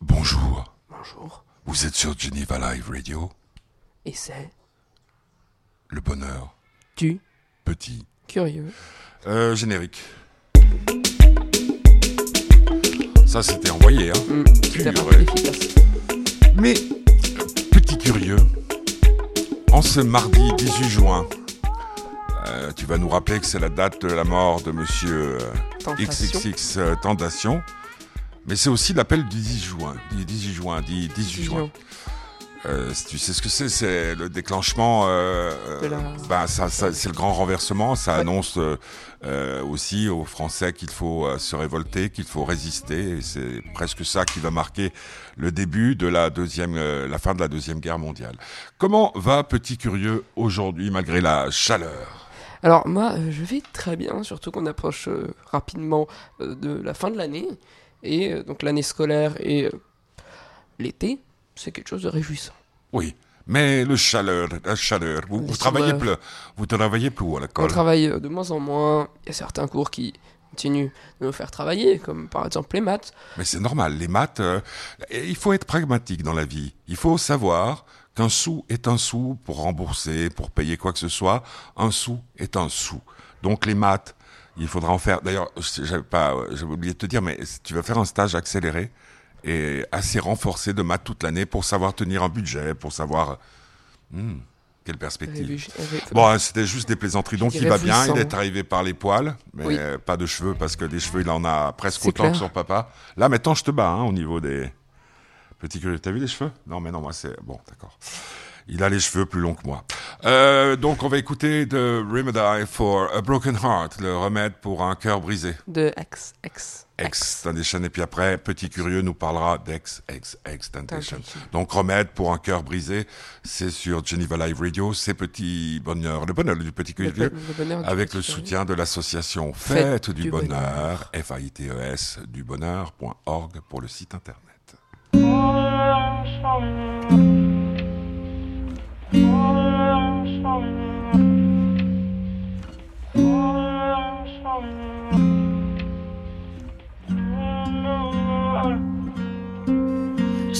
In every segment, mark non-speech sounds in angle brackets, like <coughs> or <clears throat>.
Bonjour, Bonjour. vous êtes sur Geneva Live Radio? Et c'est? Le bonheur, du petit. curieux. Euh, générique. Ça, c'était envoyé, hein. Curieux, efficace. Mais, euh, petit curieux, en ce mardi 18 juin, euh, tu vas nous rappeler que c'est la date de la mort de monsieur euh. XXX euh, Tentation. Mais c'est aussi l'appel du 10 juin. Du 18 juin, du 18 juin. Euh, tu sais ce que c'est, c'est le déclenchement. euh, la- euh, bah, ça, ça- c'est le grand renversement. Ça Ouais. annonce euh, aussi aux Français qu'il faut se révolter, qu'il faut résister. Et c'est presque ça qui va marquer le début de la deuxième, la fin de la deuxième guerre mondiale. Comment va Petit Curieux aujourd'hui, malgré la chaleur? Alors moi, je vais très bien, surtout qu'on approche rapidement de la fin de l'année. Et euh, donc l'année scolaire et euh, l'été, c'est quelque chose de réjouissant. Oui. Mais le chaleur, la chaleur. Vous, travaillez plus, vous travaillez plus à On l'école. travaille euh, de moins en moins. Il y a certains cours qui continuent de nous faire travailler, comme par exemple les maths. Mais c'est normal, les maths, euh, il faut être pragmatique dans la vie. Il faut savoir qu'un sou est un sou pour rembourser, pour payer quoi que ce soit. Un sou est un sou. Donc les maths, il faudra en faire. D'ailleurs, j'avais pas, j'avais oublié de te dire, mais tu vas faire un stage accéléré et assez renforcé de maths toute l'année pour savoir tenir un budget, pour savoir. Hmm, quelle perspective. Bon, c'était juste des plaisanteries. Donc, il va bien. Il est arrivé par les poils, mais Oui. pas de cheveux parce que des cheveux, il en a presque autant clair. que son papa. Là, maintenant, je te bats hein, au niveau des petits curieux. T'as vu les cheveux? Non, mais non, moi, c'est bon, d'accord. Il a les cheveux plus longs que moi. Euh, donc, on va écouter de Remedy for a Broken Heart, le remède pour un cœur brisé. de X, X, Ex Temptation. Et puis après, Petit Curieux nous parlera Ex, Ex Temptation. Temptation. Donc, remède pour un cœur brisé, c'est sur Geneva Live Radio, c'est Petit Bonheur, le bonheur du Petit Le, Curieux. le bonheur du Avec petit le curieux. soutien de l'association Fête Fête du, du Bonheur, F-A-I-T-E-S, du bonheur.org pour le site internet.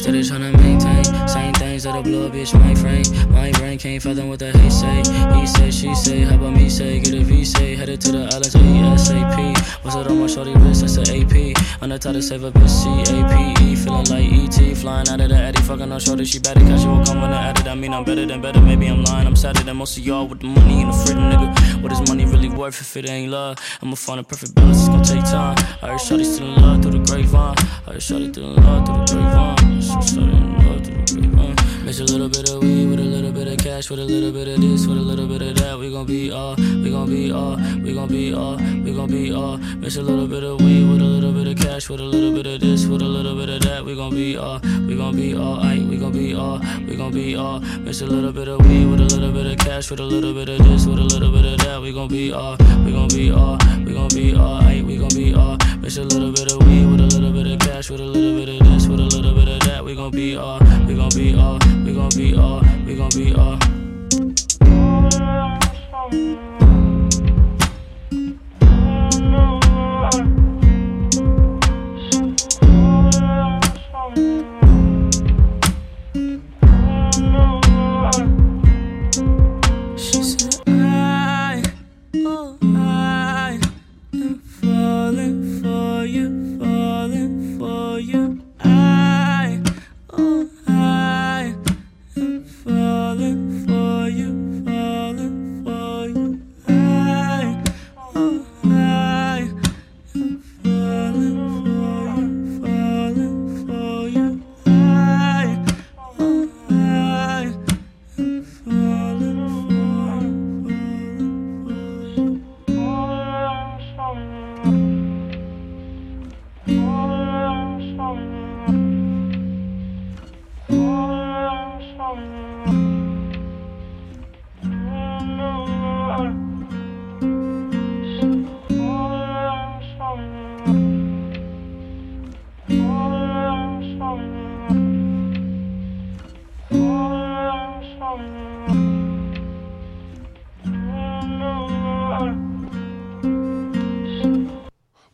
Steady tryna maintain same things that'll blow a bitch my frame. My brain can't fathom what the hate say. He say, she say, how about me say? Get a V say, headed to the islands ASAP. What's it on my shorty wrist? That's the AP. On the to save a bitch C-A-P-E. Feeling like E.T. Flying out of the Addy. Fucking on shorty, she better casual. Come when I added. I mean, I'm better than better. Maybe I'm lying. I'm sadder than most of y'all with the money and the freedom, nigga. What is money really worth if it ain't love? I'ma find a perfect balance. It's gonna take time. I heard shorty still in love through the grapevine. I heard shorty still in love through the grapevine. Mix a little bit of weed with a little bit of cash, with a little bit of this, with a little bit of that. We gon' be all, we gon' be all, we gon' be all, we gon' be all. Mix a little bit of weed with a little bit of cash, with a little bit of this, with a little bit of that. We gon' be all, we gon' be all, aight, we gon' be all, we gon' be all. Mix a little bit of weed with a little bit of cash, with a little bit of this, with a little bit of that. We gon' be all, we gon' be all, we gon' be all, aight, we gon' be all. Mix a little bit of weed with a little bit of cash, with a little bit of We gon' be all, we gon' be all, we gon' be all, we gon' be all.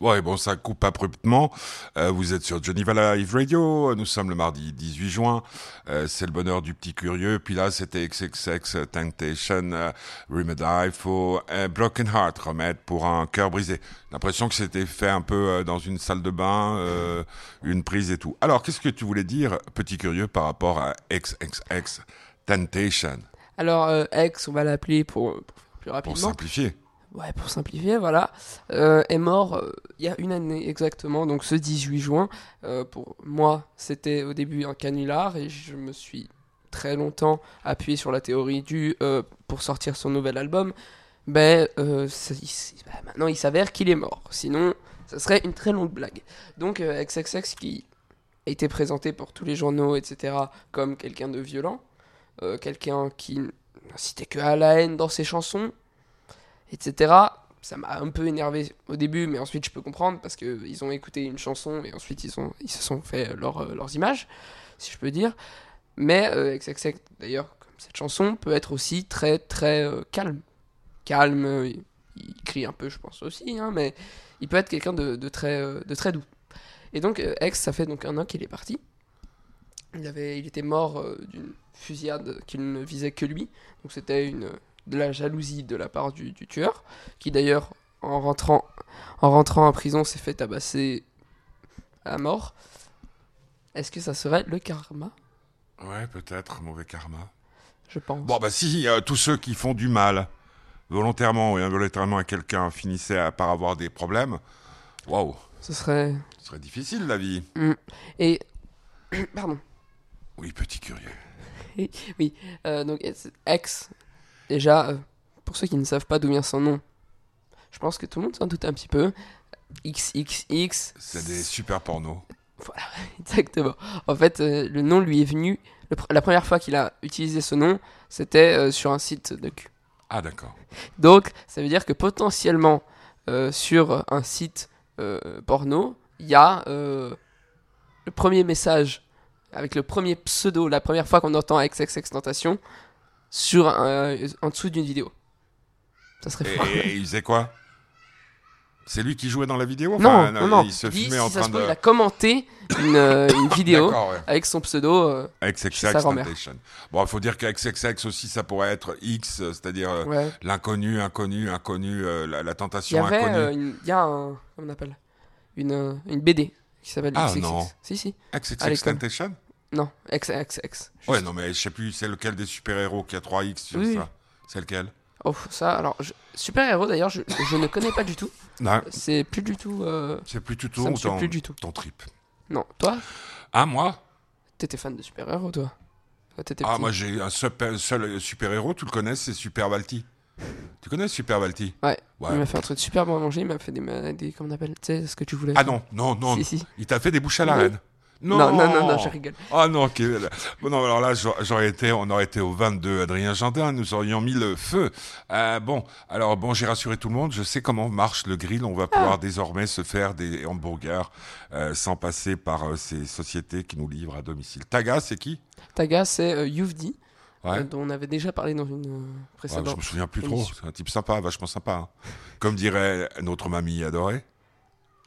Ouais, bon, ça coupe abruptement. Euh, vous êtes sur Geneva Live Radio. Nous sommes le mardi 18 juin. Euh, c'est le bonheur du petit curieux. Puis là, c'était XXX Temptation, euh, Remedy for Broken Heart, remède pour un cœur brisé. L'impression que c'était fait un peu dans une salle de bain, une prise et tout. Alors, qu'est-ce que tu voulais dire, petit curieux, par rapport à XXX Temptation? Alors, X, on va l'appeler pour, pour plus Pour rapidement. simplifier. Ouais, pour simplifier, voilà. Euh, est mort euh, il y a une année exactement, donc ce 18 juin. Euh, pour moi, c'était au début un canular et je me suis très longtemps appuyé sur la théorie du pour sortir son nouvel album. Ben, ben, maintenant il s'avère qu'il est mort. Sinon, ça serait une très longue blague. Donc, XXX qui a été présenté pour tous les journaux, etc., comme quelqu'un de violent, quelqu'un qui n'incitait que à la haine dans ses chansons, etc. Ça m'a un peu énervé au début, mais ensuite je peux comprendre parce que ils ont écouté une chanson et ensuite ils, se sont fait leur, euh, leurs images, si je peux dire. Mais euh, XXX, d'ailleurs, comme cette chanson, peut être aussi très très euh, calme. Calme, euh, il, crie un peu, je pense aussi, hein, mais il peut être quelqu'un de, très, euh, de très doux. Et donc, euh, X, ça fait donc un an qu'il est parti. Il, avait, il était mort euh, d'une fusillade qui ne visait que lui. Donc, c'était une de la jalousie de la part du, du tueur, qui d'ailleurs, en rentrant, en rentrant en prison, s'est fait tabasser à mort. Est-ce que ça serait le karma? Ouais, peut-être, mauvais karma. Je pense. Bon, bah si, euh, tous ceux qui font du mal, volontairement ou involontairement à quelqu'un, finissaient à- par avoir des problèmes, waouh, Ce serait. ce serait difficile la vie. Et. <clears throat> Pardon. Oui, petit curieux. <laughs> Euh, donc, X, déjà, euh, pour ceux qui ne savent pas d'où vient son nom, je pense que tout le monde s'en doute un petit peu. XXX. C'est des super pornos. <laughs> Exactement. En fait, euh, le nom lui est venu. le pr- la première fois qu'il a utilisé ce nom, c'était euh, sur un site de cul. Ah, d'accord. Donc, ça veut dire que potentiellement, euh, sur un site porno, il y a le premier message avec le premier pseudo, la première fois qu'on entend XXX Tentation, sur un- en dessous d'une vidéo. Ça serait fort. et il faisait quoi? C'est lui qui jouait dans la vidéo? Non, Enfin, non, non. Il se dit, filmait si en train de. il a commenté une, euh, une <coughs> vidéo ouais. avec son pseudo. euh, XXX. Temptation. Bon, il faut dire qu'XXX aussi, ça pourrait être X, euh, c'est-à-dire euh, ouais. l'inconnu, inconnu, inconnu, euh, la, la Il y tentation avait, inconnue. euh, il y a un, comment on appelle, une, euh, une BD qui s'appelle Ah, XXX. non. Si, si. XXX. Temptation? Non, XXX. Ouais, non, mais je sais plus, c'est lequel des super-héros qui a 3X sur Oui, ça? C'est lequel? Oh, ça, alors, je- super-héros d'ailleurs, je, je ne connais pas du tout. <laughs> Non, C'est plus du tout. euh, c'est plus du tout ça me suit ton, plus du tout. ton trip. Non, toi, Ah, moi? T'étais fan de super-héros, toi Ah, petit. moi j'ai un super- seul super-héros, tu le connais, c'est Super Valty. Tu connais Super Valty? Ouais. Ouais. Il m'a fait un truc super bon à manger, il m'a fait des, des comment on appelle, tu sais, ce que tu voulais. Ah non, non, non, Si, si. il t'a fait des bouches à la Oui. reine. Non, non, non, non, je rigole. Ah non, ok. Bon, non, alors là, j'aurais été, on aurait été au 22 Adrien Jardin, nous aurions mis le feu. Euh, bon, alors bon, j'ai rassuré tout le monde, je sais comment marche le grill, on va Ah. pouvoir désormais se faire des hamburgers euh, sans passer par euh, ces sociétés qui nous livrent à domicile. Taga, c'est qui? Taga, c'est euh, Youvdi, Ouais. euh, dont on avait déjà parlé dans une euh, Ouais, je précédente. me souviens plus trop, c'est un type sympa, vachement sympa. hein. Comme dirait notre mamie adorée,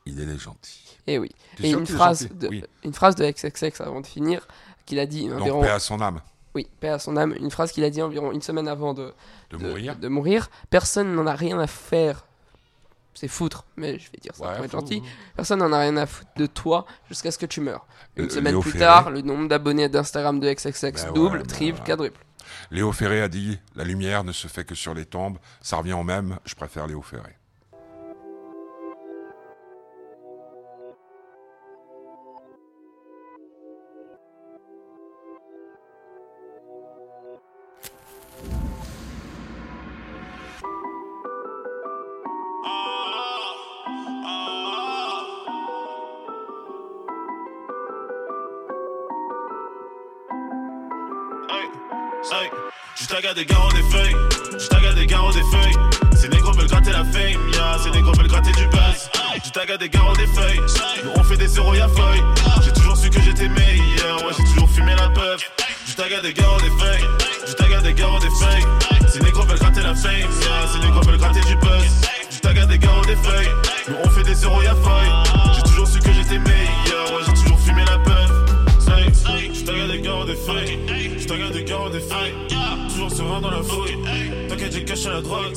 il est gentil. Et oui. Et une phrase, de, Oui. une phrase de XXX avant de finir, qu'il a dit Donc environ. paix à son âme Oui, paix à son âme. Une phrase qu'il a dit environ une semaine avant de, de de, mourir. de mourir. Personne n'en a rien à faire. C'est foutre, mais je vais dire ça Ouais, pour être gentil. Personne n'en a rien à foutre de toi jusqu'à ce que tu meurs. Une Euh, semaine Léo plus Ferré. tard, le nombre d'abonnés d'Instagram de XXX Ben double, ouais, ben triple, quadruple. Léo Ferré a dit La lumière ne se fait que sur les tombes. Ça revient au même, je préfère Léo Ferré. Hey, à garder garant des feuilles, à garder garant des feuilles. Ces négros veulent gratter la fame, ya, ces négros veulent gratter du buzz. Juste à garder garant des feuilles, nous on fait des zéros, y'a feuille. J'ai toujours su que j'étais meilleur, moi j'ai toujours fumé la puff. Juste à garder garant des feuilles, à garder garant des feuilles. Ces négros veulent gratter la fame, ya, ces négros veulent gratter du buzz. Du tag à des gars des feuilles. Nous on fait des zéros, y'a feuille. J'ai toujours su que j'étais meilleur. Gars des feuilles. Tag à des gars des feuilles. Toujours serein dans la fouille. T'inquiète, j'ai caché la drogue.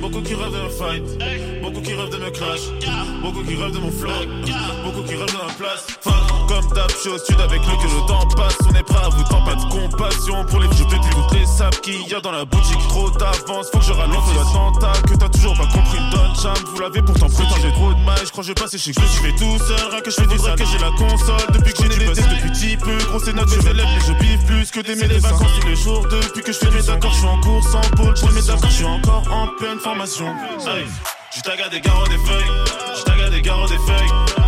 Beaucoup qui rêvent de me fight. Beaucoup qui rêvent de me clash. Beaucoup qui rêvent de mon flow. Beaucoup qui rêvent de ma place. Comme je suis au sud avec le que le temps passe. On est prêt à vous tant pas de compassion pour les vieux depuis toutes les sables qu'il y a dans la boutique. Trop d'avance, faut que je ralente faut l'attentat que t'as toujours pas compris. Donne charme, vous l'avez pourtant prétendu. J'ai trop de mal, je crois que je vais passer chez que je fait tout seul. Rien que je fais du que j'ai la console. Depuis que j'ai des tests depuis petit peu. Gros, c'est notre élèves, mais je biffe plus que des les vacances tous les jours. Depuis que je fais mes accords, je suis en cours sans pôle. Je mes accords, je suis encore en pleine formation. Hey. Je tag à des garros des feuilles, à des garros des feuilles.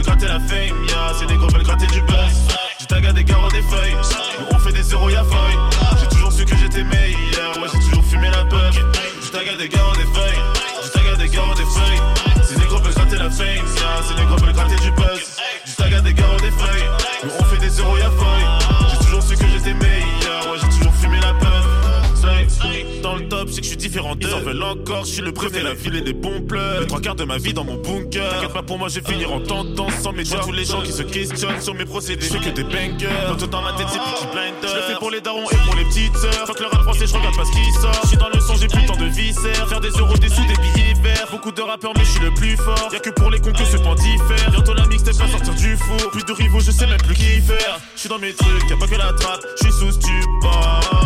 Veulent gratter la fame, yeah. Ces négros veulent gratter du buzz. Je tag des garros des feuilles, Nous, on fait des zéros, y'a feuille. J'ai toujours su que j'étais meilleur, ouais, j'ai toujours fumé la peur. Je tag des garros des feuilles, je tag des garros des feuilles. Ces négros veulent gratter la fame, yeah. Ces négros veulent gratter du buzz. Je tag des garros des feuilles, Nous, on fait des zéros, y'a feuille. J'ai toujours su que j'étais meilleur, ouais, Dans le top, c'est que je suis différent d'eux. Ils en veulent encore, je suis le préféré, la ville et des bons pleurs. Les trois quarts de ma vie dans mon bunker. T'inquiète pas pour moi, je vais finir en tendance sans mes tous les gens qui se questionnent sur mes procédés. Je fais que des bangers. Tout dans ma tête, c'est petit blinder. Je le fais pour les darons et pour les petites sœurs. Faut que le rap français, je regarde pas ce qui sort. Je suis dans le son, j'ai plus temps de viscères. Faire des euros, des sous, des billets verts. Beaucoup de rappeurs, mais je suis le plus fort. Y'a que pour les cons que ce point diffère. Bientôt la mixtape va sortir du four. Plus de rivaux, je sais même plus qui faire. Je suis dans mes trucs, y'a pas que la trappe. Je suis sous stupor.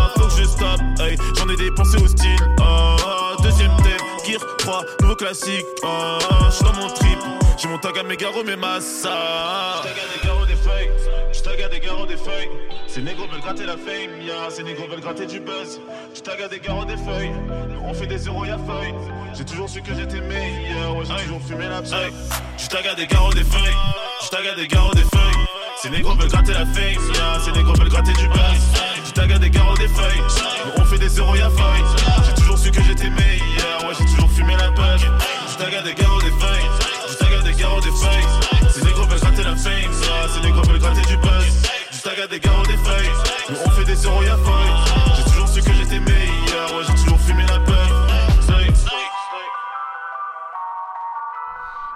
Classique. Oh, je suis dans mon trip. J'ai mon tag à mes garros, mes massas. Je tag à des garros, des feuilles. Je tag à des garros, des feuilles. Ces négros veulent gratter la fame, yeah. Ces négros veulent gratter du buzz. Je tag à des garros, des feuilles. On fait des zéros, y'a feuille. J'ai toujours su que j'étais meilleur, ouais, j'ai toujours fumé la paille. Je tag à des garros, des feuilles. Je tag à des garros, des feuilles. Ces négros veulent gratter la fame, yeah. Ces négros veulent gratter du buzz. Tag à des garros, des feuilles. On fait des zéros, y'a feuille. J'ai toujours su que j'étais meilleur, ouais, j'ai toujours fumé la peur. Je tag à des garros, des feuilles. Je tag à des garros, des feuilles. Ces négros veulent gratter la fame, yeah. Ces négros veulent gratter du buzz. Je tag à des garros, des feuilles. On fait des zéros, y'a feuille. J'ai toujours su que j'étais meilleur, ouais, j'ai toujours fumé la peur.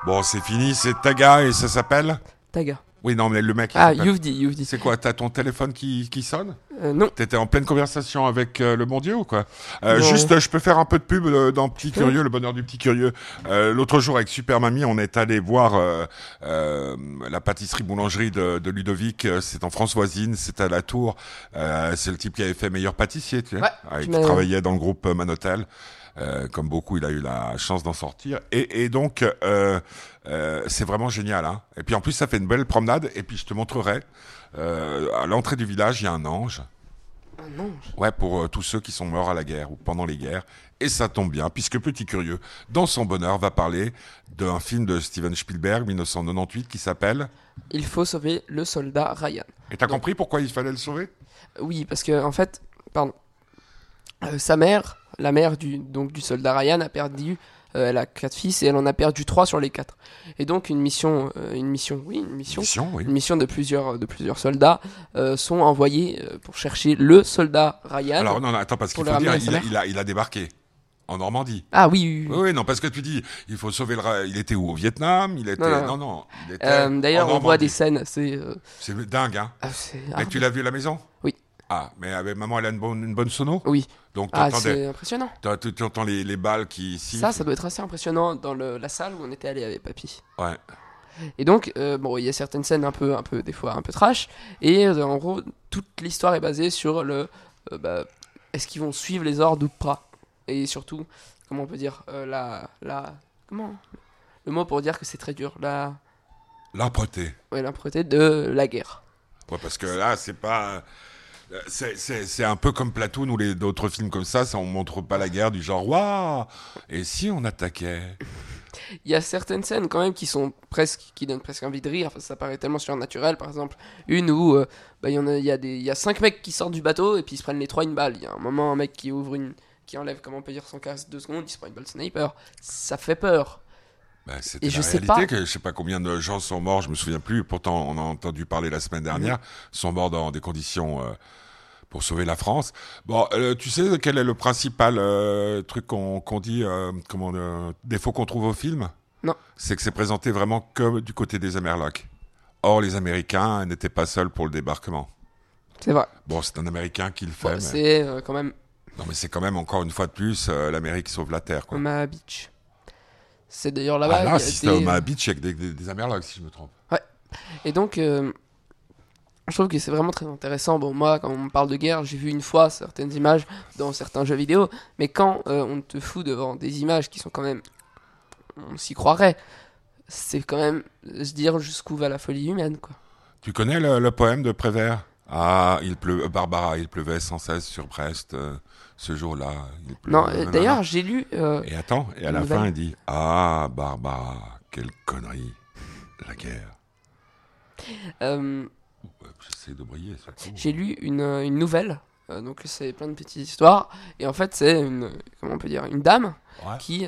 Bon, c'est fini, c'est Taga et ça s'appelle Taga. Oui, non, mais le mec. Ah, Youvdi, Youvdi. C'est quoi T'as ton téléphone qui, qui sonne Euh, non. T'étais en pleine conversation avec euh, le bon Dieu ou quoi Euh. Juste, euh, je peux faire un peu de pub euh, dans Petit. Curieux, le bonheur du Petit Curieux. Euh, L'autre jour, avec Super Mamie, on est allé voir euh, euh, la pâtisserie boulangerie de, de Ludovic. C'est en Françoisine, c'est à la Tour. Euh, c'est le type qui avait fait meilleur pâtissier, tu sais, Ouais, qui travaillait dans le groupe Manotel. Euh, comme beaucoup, il a eu la chance d'en sortir. Et, et donc, euh, euh, c'est vraiment génial. Hein et puis en plus, ça fait une belle promenade. Et puis, je te montrerai. À l'entrée du village, il y a un ange. Un ange? Ouais, pour tous ceux qui sont morts à la guerre ou pendant les guerres. Et ça tombe bien, puisque Petit Curieux, dans son bonheur, va parler d'un film de Steven Spielberg, 1998, qui s'appelle... Il faut sauver le soldat Ryan. Et t'as compris pourquoi il fallait le sauver? Oui, parce que en fait, pardon, sa mère, la mère du donc du soldat Ryan, a perdu. euh, elle a quatre fils et elle en a perdu trois sur les quatre. Et donc une mission, euh, une mission, oui, une mission, Mission, oui. une mission de plusieurs de plusieurs soldats euh, sont envoyés pour chercher le soldat Ryan. Alors non, non, attends, parce qu'il faut dire, il a, il, a, il a débarqué en Normandie. ah oui, oui, oui. Oui, oui, non, parce que tu dis, il faut sauver le... Il était où Au Vietnam? Il était... Non, Non, non. Euh, D'ailleurs, on voit des scènes assez. euh, C'est dingue, hein Et hard. tu l'as vu à la maison? Oui. Ah, mais avec maman, elle a une bonne, une bonne sono? Oui. Donc Ah, c'est impressionnant. tu entends les, les balles qui sifflent Ça, ça doit être assez impressionnant dans le- la salle où on était allé avec papy. Ouais. Et donc, euh, bon, il y a certaines scènes un peu, un peu, des fois un peu trash. Et euh, en gros, toute l'histoire est basée sur le. euh, bah, Est-ce qu'ils vont suivre les ordres ou pas? Et surtout, comment on peut dire la, la. Comment? Le mot pour dire que c'est très dur. La. L'âpreté. Ouais, l'impropriété de la guerre. Ouais, parce que là, c'est pas. C'est, un peu comme Platoon ou les d'autres films comme ça, ça on montre pas la guerre du genre waouh et si on attaquait? Il y a certaines scènes quand même qui sont presque, qui donnent presque envie de rire. Ça paraît tellement surnaturel. Par exemple, une où euh, bah, il y a, il y cinq mecs qui sortent du bateau et puis ils se prennent les trois une balle. Il y a un moment un mec qui ouvre une, qui enlève, comment on peut dire, son casque deux secondes, il se prend une balle sniper. Ça fait peur. Ben, c'était Et la je sais réalité pas- que je sais pas combien de gens sont morts, je me souviens plus. Pourtant, on a entendu parler la semaine dernière, Mhm. sont morts dans des conditions euh, pour sauver la France. Bon, euh, tu sais quel est le principal euh, truc qu'on qu'on dit, comment, défaut qu'on trouve au film? Non. C'est que c'est présenté vraiment que du côté des Amerlocs. Or, les Américains n'étaient pas seuls pour le débarquement. C'est vrai. Bon, c'est un Américain qui le fait, mais... c'est quand même non, mais c'est quand même encore une fois de plus l'Amérique sauve la Terre. Quoi. Omaha Beach. C'est d'ailleurs là-bas. ah là, si c'était Omaha Beach avec des, des, des Amerlocs, si je me trompe. Et donc, euh, je trouve que c'est vraiment très intéressant. Bon, moi, quand on me parle de guerre, j'ai vu une fois certaines images dans certains jeux vidéo, mais quand euh, on te fout devant des images qui sont quand même. On s'y croirait. C'est quand même se dire jusqu'où va la folie humaine, quoi. Tu connais le, le poème de Prévert? Ah, il pleu... euh, Barbara, il pleuvait sans cesse sur Brest euh, ce jour-là. Non, euh, nanana. d'ailleurs, j'ai lu. euh, Et attends, et à la Nouvelle. fin, il dit Ah, Barbara, quelle connerie, la guerre. euh, J'essaie de briller, j'ai lu une, une nouvelle. euh, donc, c'est plein de petites histoires. Et en fait, c'est une. Comment on peut dire Une dame Ouais. qui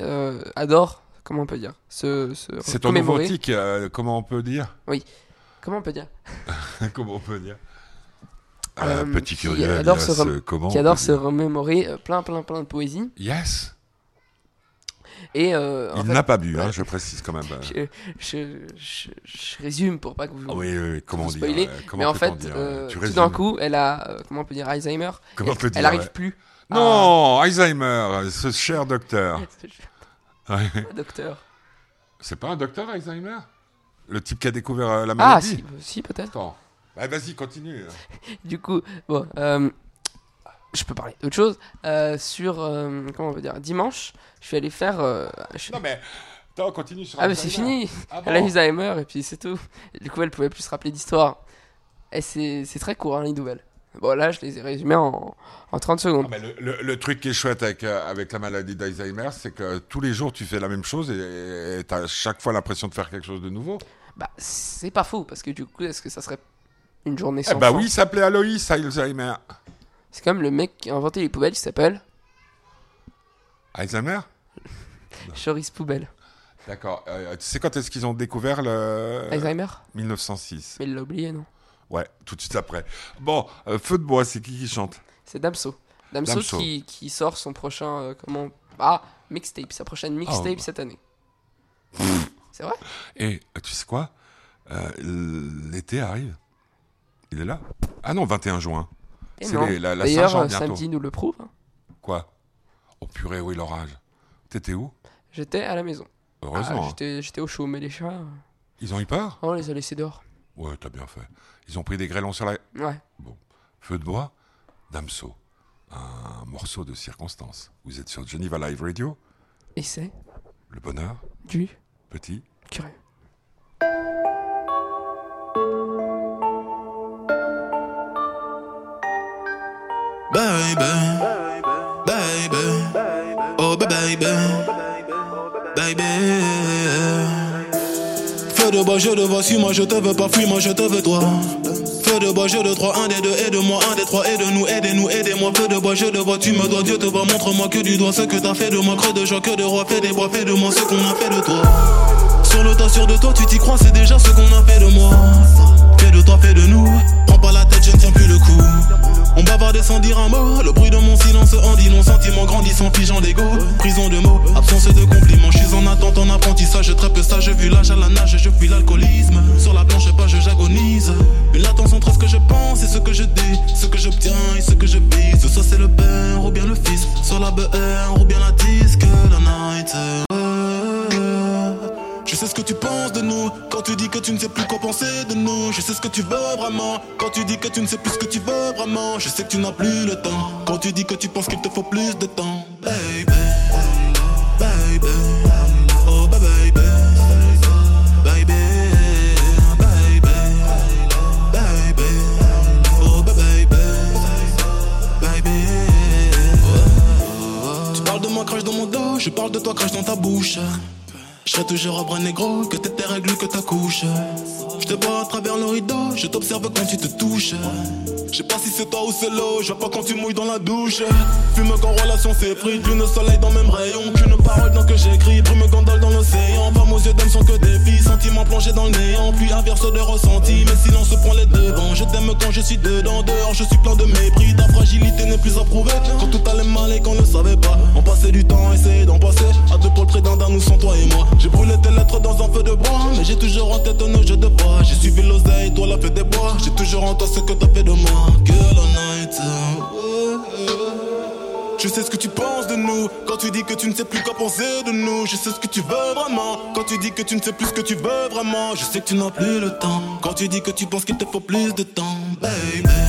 adore. Comment on peut dire se C'est ton nouveau tic, comment on peut dire? Comment on peut dire? <laughs> Comment on peut dire? Euh, Un Petit qui curieux, adore se euh, comment qui adore se dire remémorer euh, plein plein plein de poésie Yes et euh, Il n'a pas bu, hein, je précise quand même. euh. <laughs> je, je, je, je résume pour pas que vous Ah oui, oui, oui, comment vous dire spoiler, euh, comment mais en fait dire, euh, tout d'un coup elle a euh, comment on peut dire Alzheimer Comment on peut dire elle arrive ouais. plus Non, Alzheimer, ce cher docteur. <laughs> Ouais. <laughs> docteur C'est pas un docteur Alzheimer? Le type qui a découvert euh, la ah maladie? si, si peut-être Attends. Bah, vas-y, continue. <laughs> du coup bon euh, je peux parler d'autre chose Euh, sur euh, comment on peut dire dimanche je suis allé faire Non, mais. Attends, continue sur ah mais c'est Alzheimer. fini Ah Elle a bon Alzheimer et puis c'est tout. Et du coup, elle pouvait plus se rappeler d'histoire. Et c'est c'est très court, hein, les nouvelles. Bon, là, je les ai résumées en, en 30 Ah, secondes. mais le, le- le truc qui est chouette avec, euh, avec la maladie d'Alzheimer, c'est que tous les jours tu fais la même chose et tu as chaque fois l'impression de faire quelque chose de nouveau. Bah, c'est pas faux, parce que du coup, est-ce que ça serait une journée Eh sans bah fin oui, il s'appelait Aloïs Alzheimer. C'est comme le mec qui a inventé les poubelles, il s'appelle Alzheimer? <laughs> Choris Poubelle. D'accord. Euh, tu sais quand est-ce qu'ils ont découvert le. Alzheimer? 1906. Mais il l'a oublié, non? Ouais, tout de suite après. Bon, euh, Feu de bois, c'est qui qui chante? C'est Damso. Damso, Damso. Qui, qui sort son prochain. euh, comment Ah, mixtape, sa prochaine mixtape Oh. cette année. c'est vrai? Et euh, tu sais quoi? Euh, L'été arrive. Il est là Ah non, 21 juin. C'est la- la D'ailleurs, euh, samedi nous le prouve. Quoi? Oh purée, oui, l'orage. T'étais où? J'étais à la maison. Ah, Heureusement. hein. j'étais- au chaud, mais les chats. euh, Ils ont eu peur? On les a laissés dehors. Ouais, t'as bien fait. Ils ont pris des grêlons sur la... Ouais. Feu de bois, Damso. Un morceau de circonstance. Vous êtes sur Geneva Live Radio. Et c'est Le bonheur, du petit. curieux. Baby, baby, oh baby, baby. Feu de bois, je te vois, suis-moi, je te veux pas, fuis-moi, je te veux toi. Feu de bois, je de trois, un des deux, aide-moi, un des trois, aide-nous, aidez-nous, aidez-moi. Feu de bois, je te vois, tu me dois, Dieu te voit, montre-moi que du doigt ce que t'as fait de moi, creux de joie, que de roi, fais des bois, fais de moi ce qu'on a fait de toi. Sur le tas, sur de toi, tu t'y crois, c'est déjà ce qu'on a fait de moi. Fais de toi, fais de nous. Prends pas la tête, je ne tiens plus le coup. On bavardait sans dire un mot. Le bruit de mon silence en dit non. Sentiment grandissant, figeant d'ego. Prison de mots, absence de compliments. Je suis en attente, en apprentissage. Très peu sage, vu l'âge à la nage, je fuis l'alcoolisme. Sur la blanche page, j'agonise. Une latence entre ce que je pense et ce que je dis. Ce que j'obtiens et ce que je vise. Soit c'est le père ou bien le fils. Soit la BR ou bien la disque. La night. Sais ce que tu penses de nous quand tu dis que tu ne sais plus quoi penser de nous. Je sais ce que tu veux vraiment quand tu dis que tu ne sais plus ce que tu veux vraiment. Je sais que tu n'as plus le temps quand tu dis que tu penses qu'il te faut plus de temps. Baby, toujours un bras négro, que tes règles, que ta couche. Je te vois à travers le rideau, je t'observe quand tu te touches. Je sais pas si c'est toi ou c'est l'eau, je vois pas quand tu mouilles dans la douche. Fume quand relation s'est prise, lune soleil dans même rayon. Qu'une parole dans que j'écris, brume gondole dans l'océan. Pas aux yeux d'homme sont que des filles, sentiments plongés dans le néant. Puis inverse de ressenti, mais silence prend les devants. Je t'aime quand je suis dedans, dehors je suis plein de mépris. Ta fragilité n'est plus approuvée. Quand tout allait mal et qu'on ne savait pas, on passait du temps essayer d'en passer. À deux le près d'un, nous sans toi et moi. J'ai brûlé tes lettres dans un feu de bois, mais j'ai toujours en tête nos jeux de bois. J'ai suivi l'oseille, toi la fête des bois. J'ai toujours en toi ce que t'as fait de moi. Girl all night. Je sais ce que tu penses de nous Quand tu dis que tu ne sais plus quoi penser de nous Je sais ce que tu veux vraiment Quand tu dis que tu ne sais plus ce que tu veux vraiment Je sais que tu n'as plus le temps Quand tu dis que tu penses qu'il te faut plus de temps Baby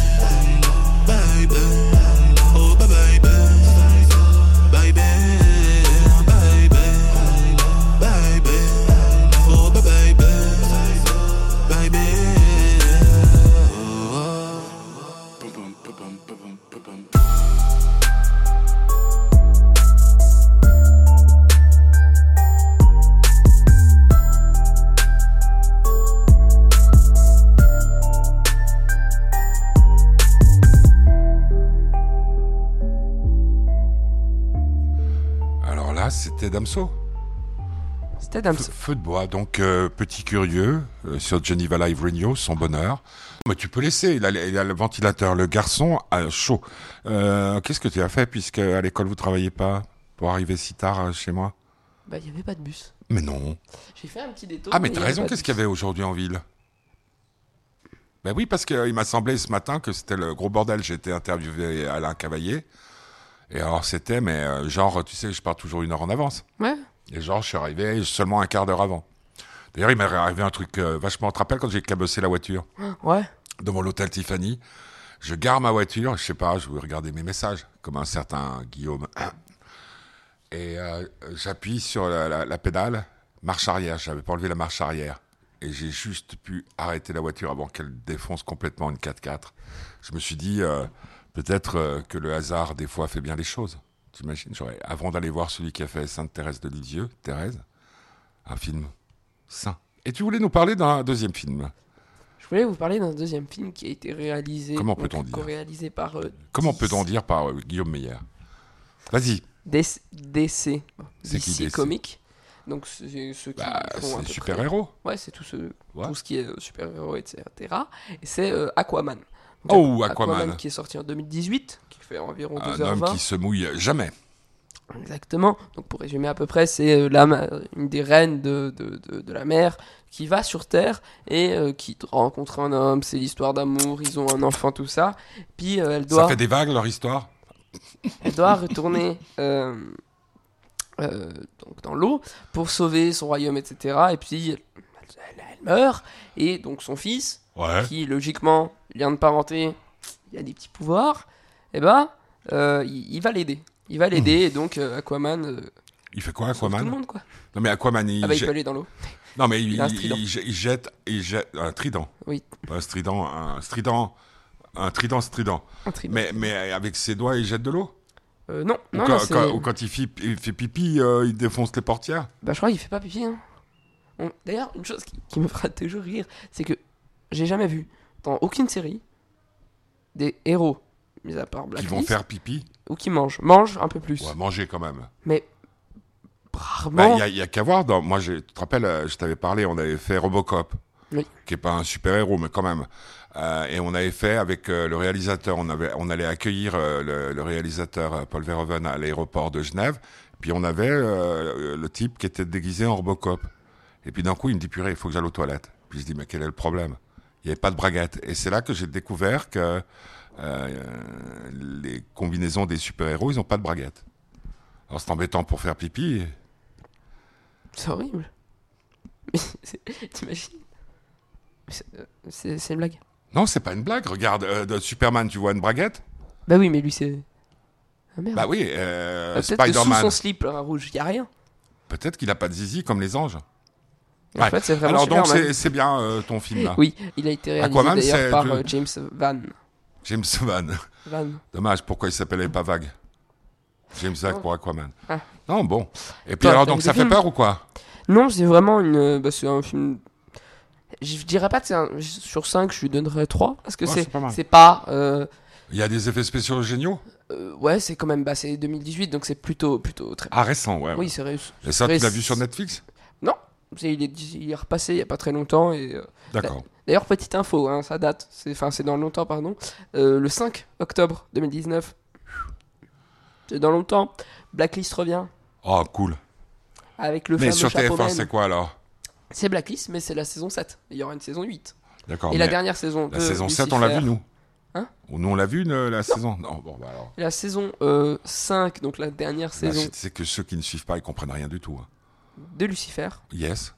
Feu, de bois. Donc, euh, petit curieux euh, sur Geneva Live Radio, son bonheur. Mais tu peux laisser, il a, il a le ventilateur. Le garçon a chaud. Euh, Qu'est-ce que tu as fait puisque à l'école vous travaillez pas pour arriver si tard chez moi? Bah, il n'y avait pas de bus. Mais non. J'ai fait un petit détour. Ah, mais y t'as raison, qu'est-ce qu'il y avait aujourd'hui en ville? Ben oui, parce qu'il m'a semblé ce matin que c'était le gros bordel. J'ai été interviewé Alain Cavaillé. Et alors c'était, mais genre, tu sais, je pars toujours une heure en avance. Ouais. Et genre, je suis arrivé seulement un quart d'heure avant. D'ailleurs, il m'est arrivé un truc euh, vachement. Tu te rappelles quand j'ai cabossé la voiture? <gasps> Ouais. devant l'hôtel Tiffany Je gare ma voiture, je sais pas, je voulais regarder mes messages, comme un certain Guillaume. <coughs> Et euh, j'appuie sur la, la- la pédale, marche arrière. J'avais pas enlevé la marche arrière. Et j'ai juste pu arrêter la voiture avant qu'elle défonce complètement une 4x4. Je me suis dit, euh, peut-être que le hasard, des fois, fait bien les choses. T'imagines j'aurais- Avant d'aller voir celui qui a fait Sainte Thérèse de Lisieux, Thérèse, un film saint. Et tu voulais nous parler d'un deuxième film. Je voulais vous parler d'un deuxième film qui a été réalisé. Comment peut-on dire Co-réalisé par euh, Comment DC peut-on dire par euh, Guillaume Meyer? Vas-y. DC. DC. C'est qui, DC? Comics. Donc, c'est ceux qui Bah, font peu super-héros. près- Ouais, c'est tout ce, Ouais. tout ce qui est euh, super-héros, etc. Et c'est euh, Aquaman. Oh, Aquaman. qui est sorti en 2018, qui fait environ Un 2h20. homme qui se mouille jamais. Exactement. Donc pour résumer à peu près, c'est euh, la une des reines de, de, de, de la mer qui va sur Terre et euh, qui rencontre un homme. C'est l'histoire d'amour. Ils ont un enfant, tout ça. Puis euh, elle Ça doit, fait des vagues, leur histoire? Elle doit retourner euh, donc dans l'eau pour sauver son royaume, etc. Et puis elle, elle- elle meurt et donc son fils, Ouais. qui logiquement lien de parenté, il a des petits pouvoirs. Et ben, euh, il, il va l'aider. Il va l'aider et donc euh, Aquaman. euh, Il fait quoi, sauve tout le Aquaman monde quoi. Non, mais Aquaman, il, Ah bah il jette- peut aller dans l'eau. Non, mais il, il a un il- jette- il jette, un trident. Oui. Pas un strident, un strident, un trident strident. Un trident. Mais, mais avec ses doigts, il jette de l'eau? Euh, non, ou, non, quand, non, c'est- quand- ou quand il fait, il fait pipi, euh, il défonce les portières? Bah, je crois qu'il fait pas pipi. Hein. On- D'ailleurs, une chose qui, qui me fera toujours rire, c'est que j'ai jamais vu dans aucune série des héros, mis à part qui Blacklist, vont faire pipi ou qui mangent. Mangent un peu plus. Ouais, manger quand même. Mais Bah, rarement. Il y a, il y a qu'à voir. Dans, moi, je, tu te rappelles, euh, je t'avais parlé, on avait fait Robocop, Oui. qui est pas un super héros, mais quand même. Euh, et on avait fait avec euh, le réalisateur. On avait, on allait accueillir euh, le, le réalisateur Paul Verhoeven à l'aéroport de Genève. Puis on avait le type qui était déguisé en Robocop. Et puis d'un coup, il me dit purée, il faut que j'aille aux toilettes. Puis je dis mais quel est le problème? Il n'y avait pas de braguette. Et c'est là que j'ai découvert que euh, les combinaisons des super héros, ils ont pas de braguette. Alors c'est embêtant pour faire pipi. C'est horrible. T'imagines? C'est- euh, C'est une blague. Non, c'est pas une blague. Regarde, euh, de Superman, tu vois une braguette? Bah oui, mais lui c'est. Ah merde. Bah oui, euh, Ah, Peut-être que sous son slip là, rouge, y a rien. Peut-être qu'il a pas de zizi comme les anges. En Ouais. fait, c'est vraiment Alors donc c'est bien euh, ton film là. Oui, il a été réalisé par euh, James Van. James Van. Van. Dommage, pourquoi il s'appelait pas Vague? James Vague Oh. pour Aquaman. Ah. Non, bon. Et puis Toi, alors donc ça fait peur ou quoi? Non, c'est vraiment une. Bah, c'est un film. Je dirais pas que c'est un... Sur 5, je lui donnerais 3. Parce que Ouais, c'est c'est pas euh, Il y a des effets spéciaux géniaux? euh, ouais, c'est quand même. Bah, c'est 2018, donc c'est plutôt, plutôt très. Ah, récent, ouais. Oui, c'est réussi. Et ça, tu l'as vu sur Netflix? Il est, il est repassé il y a pas très longtemps. Et, euh, D'accord. D'ailleurs, petite info, hein, ça date. C'est enfin, c'est dans longtemps, pardon. Euh, le 5 octobre 2019. C'est dans longtemps. Blacklist revient. Oh, cool. Avec le Mais sur chapeau TF1, man. c'est quoi alors? C'est Blacklist, mais c'est la saison 7. Il y aura une saison 8. D'accord. Et la dernière saison. la de saison 7, on l'a vu, nous? Hein? Ou nous, on l'a vu, la saison? Non, bon, bah alors. La saison euh, 5, donc la dernière Bah, saison c'est- c'est que ceux qui ne suivent pas, ils comprennent rien du tout. hein. De Lucifer Yes.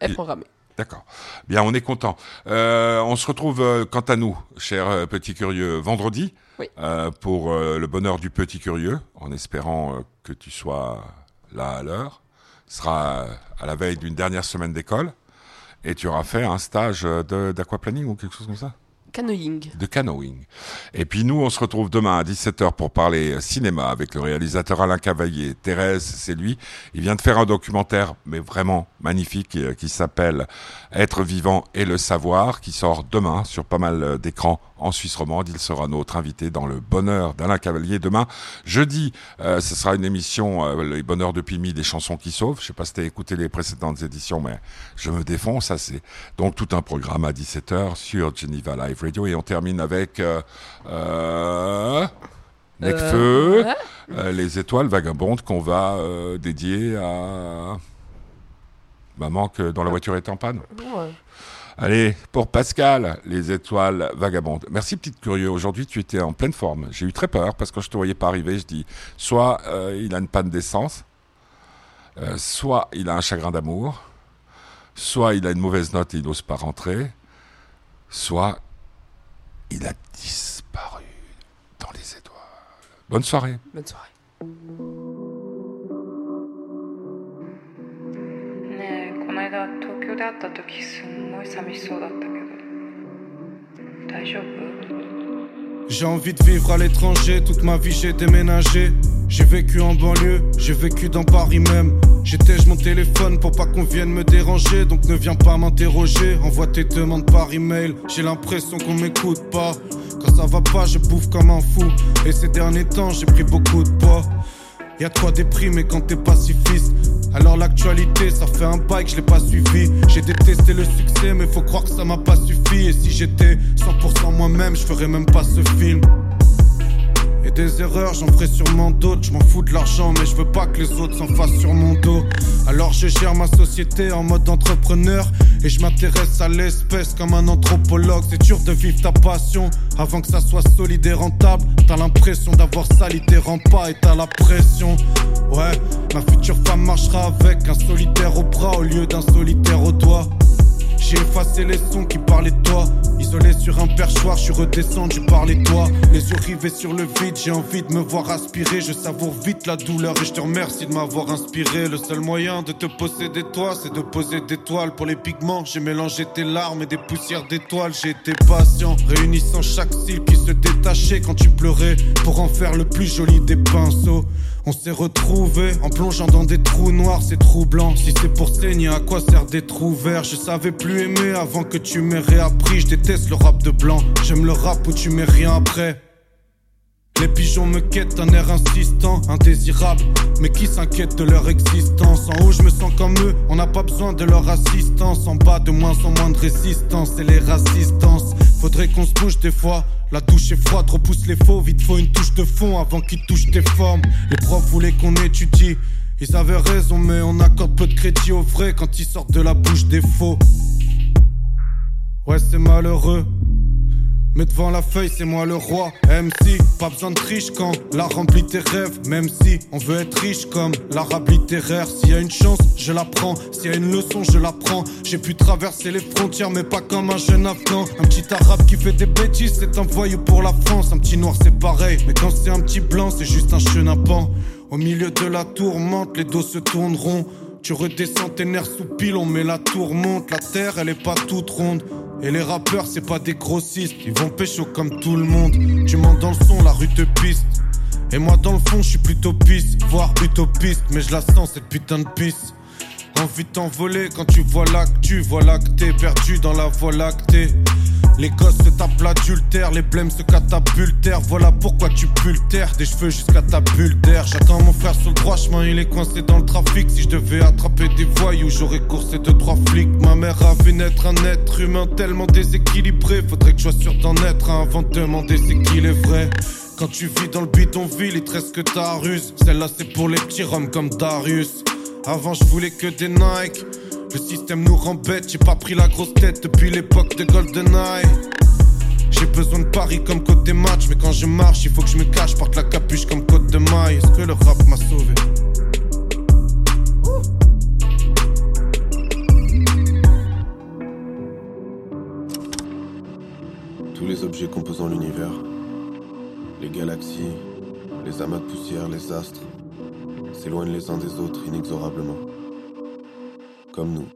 Est puis- programmée. D'accord. Bien, on est content. Euh, on se retrouve, euh, quant à nous, chers euh, petits curieux, vendredi, Oui. euh, pour le bonheur du petit curieux, en espérant que tu sois là à l'heure. Ce sera à la veille d'une dernière semaine d'école. Et tu auras fait un stage d'aquaplaning ou quelque chose comme ça? Canoeing. de canoeing. Et puis nous, on se retrouve demain à 17h pour parler cinéma avec le réalisateur Alain Cavaillé. Thérèse, c'est lui. Il vient de faire un documentaire, mais vraiment magnifique, euh, qui s'appelle Être vivant et le savoir, qui sort demain sur pas mal euh, d'écrans en Suisse romande. Il sera notre invité dans le bonheur d'Alain Cavalier demain. Jeudi, euh, ce sera une émission, euh, les bonheurs de Pimi, des chansons qui sauvent. Je sais pas si t'as écouté les précédentes éditions, mais je me défonce assez. Donc tout un programme à 17h sur Geneva Live Radio et on termine avec euh, euh, Necfeu, Euh, euh, les étoiles vagabondes qu'on va dédier à maman que dont la voiture est en panne. Ouais. Allez, pour Pascal, les étoiles vagabondes. Merci, petite curieux. Aujourd'hui, tu étais en pleine forme. J'ai eu très peur parce que quand je te voyais pas arriver, je dis soit euh, il a une panne d'essence, euh, soit il a un chagrin d'amour, soit il a une mauvaise note et il n'ose pas rentrer, soit il a disparu dans les étoiles. Bonne soirée. Bonne soirée. ねえこの間東京で会った時すんごい寂しそうだったけど大丈夫 j'ai envie de vivre à l'étranger, toute ma vie j'ai déménagé. J'ai vécu en banlieue, j'ai vécu dans Paris même. J'étais mon téléphone pour pas qu'on vienne me déranger, donc ne viens pas m'interroger. Envoie tes demandes par email, j'ai l'impression qu'on m'écoute pas. Quand ça va pas, je bouffe comme un fou. Et ces derniers temps, j'ai pris beaucoup de poids. Y'a de quoi déprimer quand t'es pacifiste. Alors l'actualité, ça fait un bail que je l'ai pas suivi. J'ai détesté le succès, mais faut croire que ça m'a pas suffi. Et si j'étais 100% moi-même, je ferais même pas ce film. Des erreurs, j'en ferai sûrement d'autres. Je m'en fous de l'argent, mais je veux pas que les autres s'en fassent sur mon dos. Alors je gère ma société en mode entrepreneur. Et je m'intéresse à l'espèce comme un anthropologue. C'est dur de vivre ta passion avant que ça soit solide et rentable. T'as l'impression d'avoir sali tes rempas et t'as la pression. Ouais, ma future femme marchera avec un solitaire au bras au lieu d'un solitaire au doigt. J'ai effacé les sons qui Isolé sur un perchoir, je suis redescendu par les toits. Les yeux rivés sur le vide, j'ai envie de me voir aspirer. Je savoure vite la douleur et je te remercie de m'avoir inspiré. Le seul moyen de te posséder toi, c'est de poser des toiles pour les pigments. J'ai mélangé tes larmes et des poussières d'étoiles. J'ai été patient, réunissant chaque cils qui se détachait quand tu pleurais pour en faire le plus joli des pinceaux. On s'est retrouvés en plongeant dans des trous noirs, c'est troublant. Si c'est pour saigner, à quoi sert des trous verts Je savais plus aimer avant que tu m'aies réappris. Je déteste le rap de blanc, j'aime le rap où tu mets rien après. Les pigeons me quittent d'un air insistant, indésirable. Mais qui s'inquiète de leur existence? En haut, je me sens comme eux, on n'a pas besoin de leur assistance. En bas, de moins en moins de résistance, et les rassistances. Faudrait qu'on se bouge des fois. La douche est froide, repousse les faux. Vite, faut une touche de fond avant qu'ils touchent tes formes. Les profs voulaient qu'on étudie. Ils avaient raison, mais on accorde peu de crédit au vrai quand ils sortent de la bouche des faux. Ouais, c'est malheureux. Mais devant la feuille, c'est moi le roi. MC, pas besoin de triche quand la remplit tes rêves. Même si on veut être riche comme l'arabe littéraire. S'il y a une chance, je la prends. S'il y a une leçon, je la prends. J'ai pu traverser les frontières, mais pas comme un jeune afghan. Un petit arabe qui fait des bêtises, c'est un voyou pour la France. Un petit noir, c'est pareil. Mais quand c'est un petit blanc, c'est juste un chenapan. Au milieu de la tourmente, les dos se tourneront. Tu redescends tes nerfs sous pile, on met la tourmente. La terre, elle est pas toute ronde. Et les rappeurs, c'est pas des grossistes. Ils vont pécho comme tout le monde. Tu montes dans le son, la rue te piste. Et moi, dans le fond, je suis plutôt pisse, voire utopiste. Mais je la sens, cette putain de pisse. Envie de t'envoler quand tu vois l'actu, que t'es perdu dans la voie lactée. Les gosses se tapent l'adultère, les blêmes se catapultèrent. Voilà pourquoi tu pultères des cheveux jusqu'à ta bulle d'air. J'attends mon frère sur le droit chemin, il est coincé dans le trafic. Si je devais attraper des voyous, j'aurais coursé deux trois flics. Ma mère a vu naître un être humain tellement déséquilibré. Faudrait que je sois sûr d'en être un avant de demander c'est qu'il est vrai. Quand tu vis dans le bidonville, il te reste que ta ruse. Celle-là, c'est pour les petits roms comme Darius. Avant, je voulais que des Nike. Le système nous rend j'ai pas pris la grosse tête depuis l'époque de GoldenEye. J'ai besoin de Paris comme côté match, mais quand je marche, il faut que je me cache, porte la capuche comme côte de maille. Est-ce que le rap m'a sauvé? Tous les objets composant l'univers, les galaxies, les amas de poussière, les astres, s'éloignent les uns des autres inexorablement. Comme nous.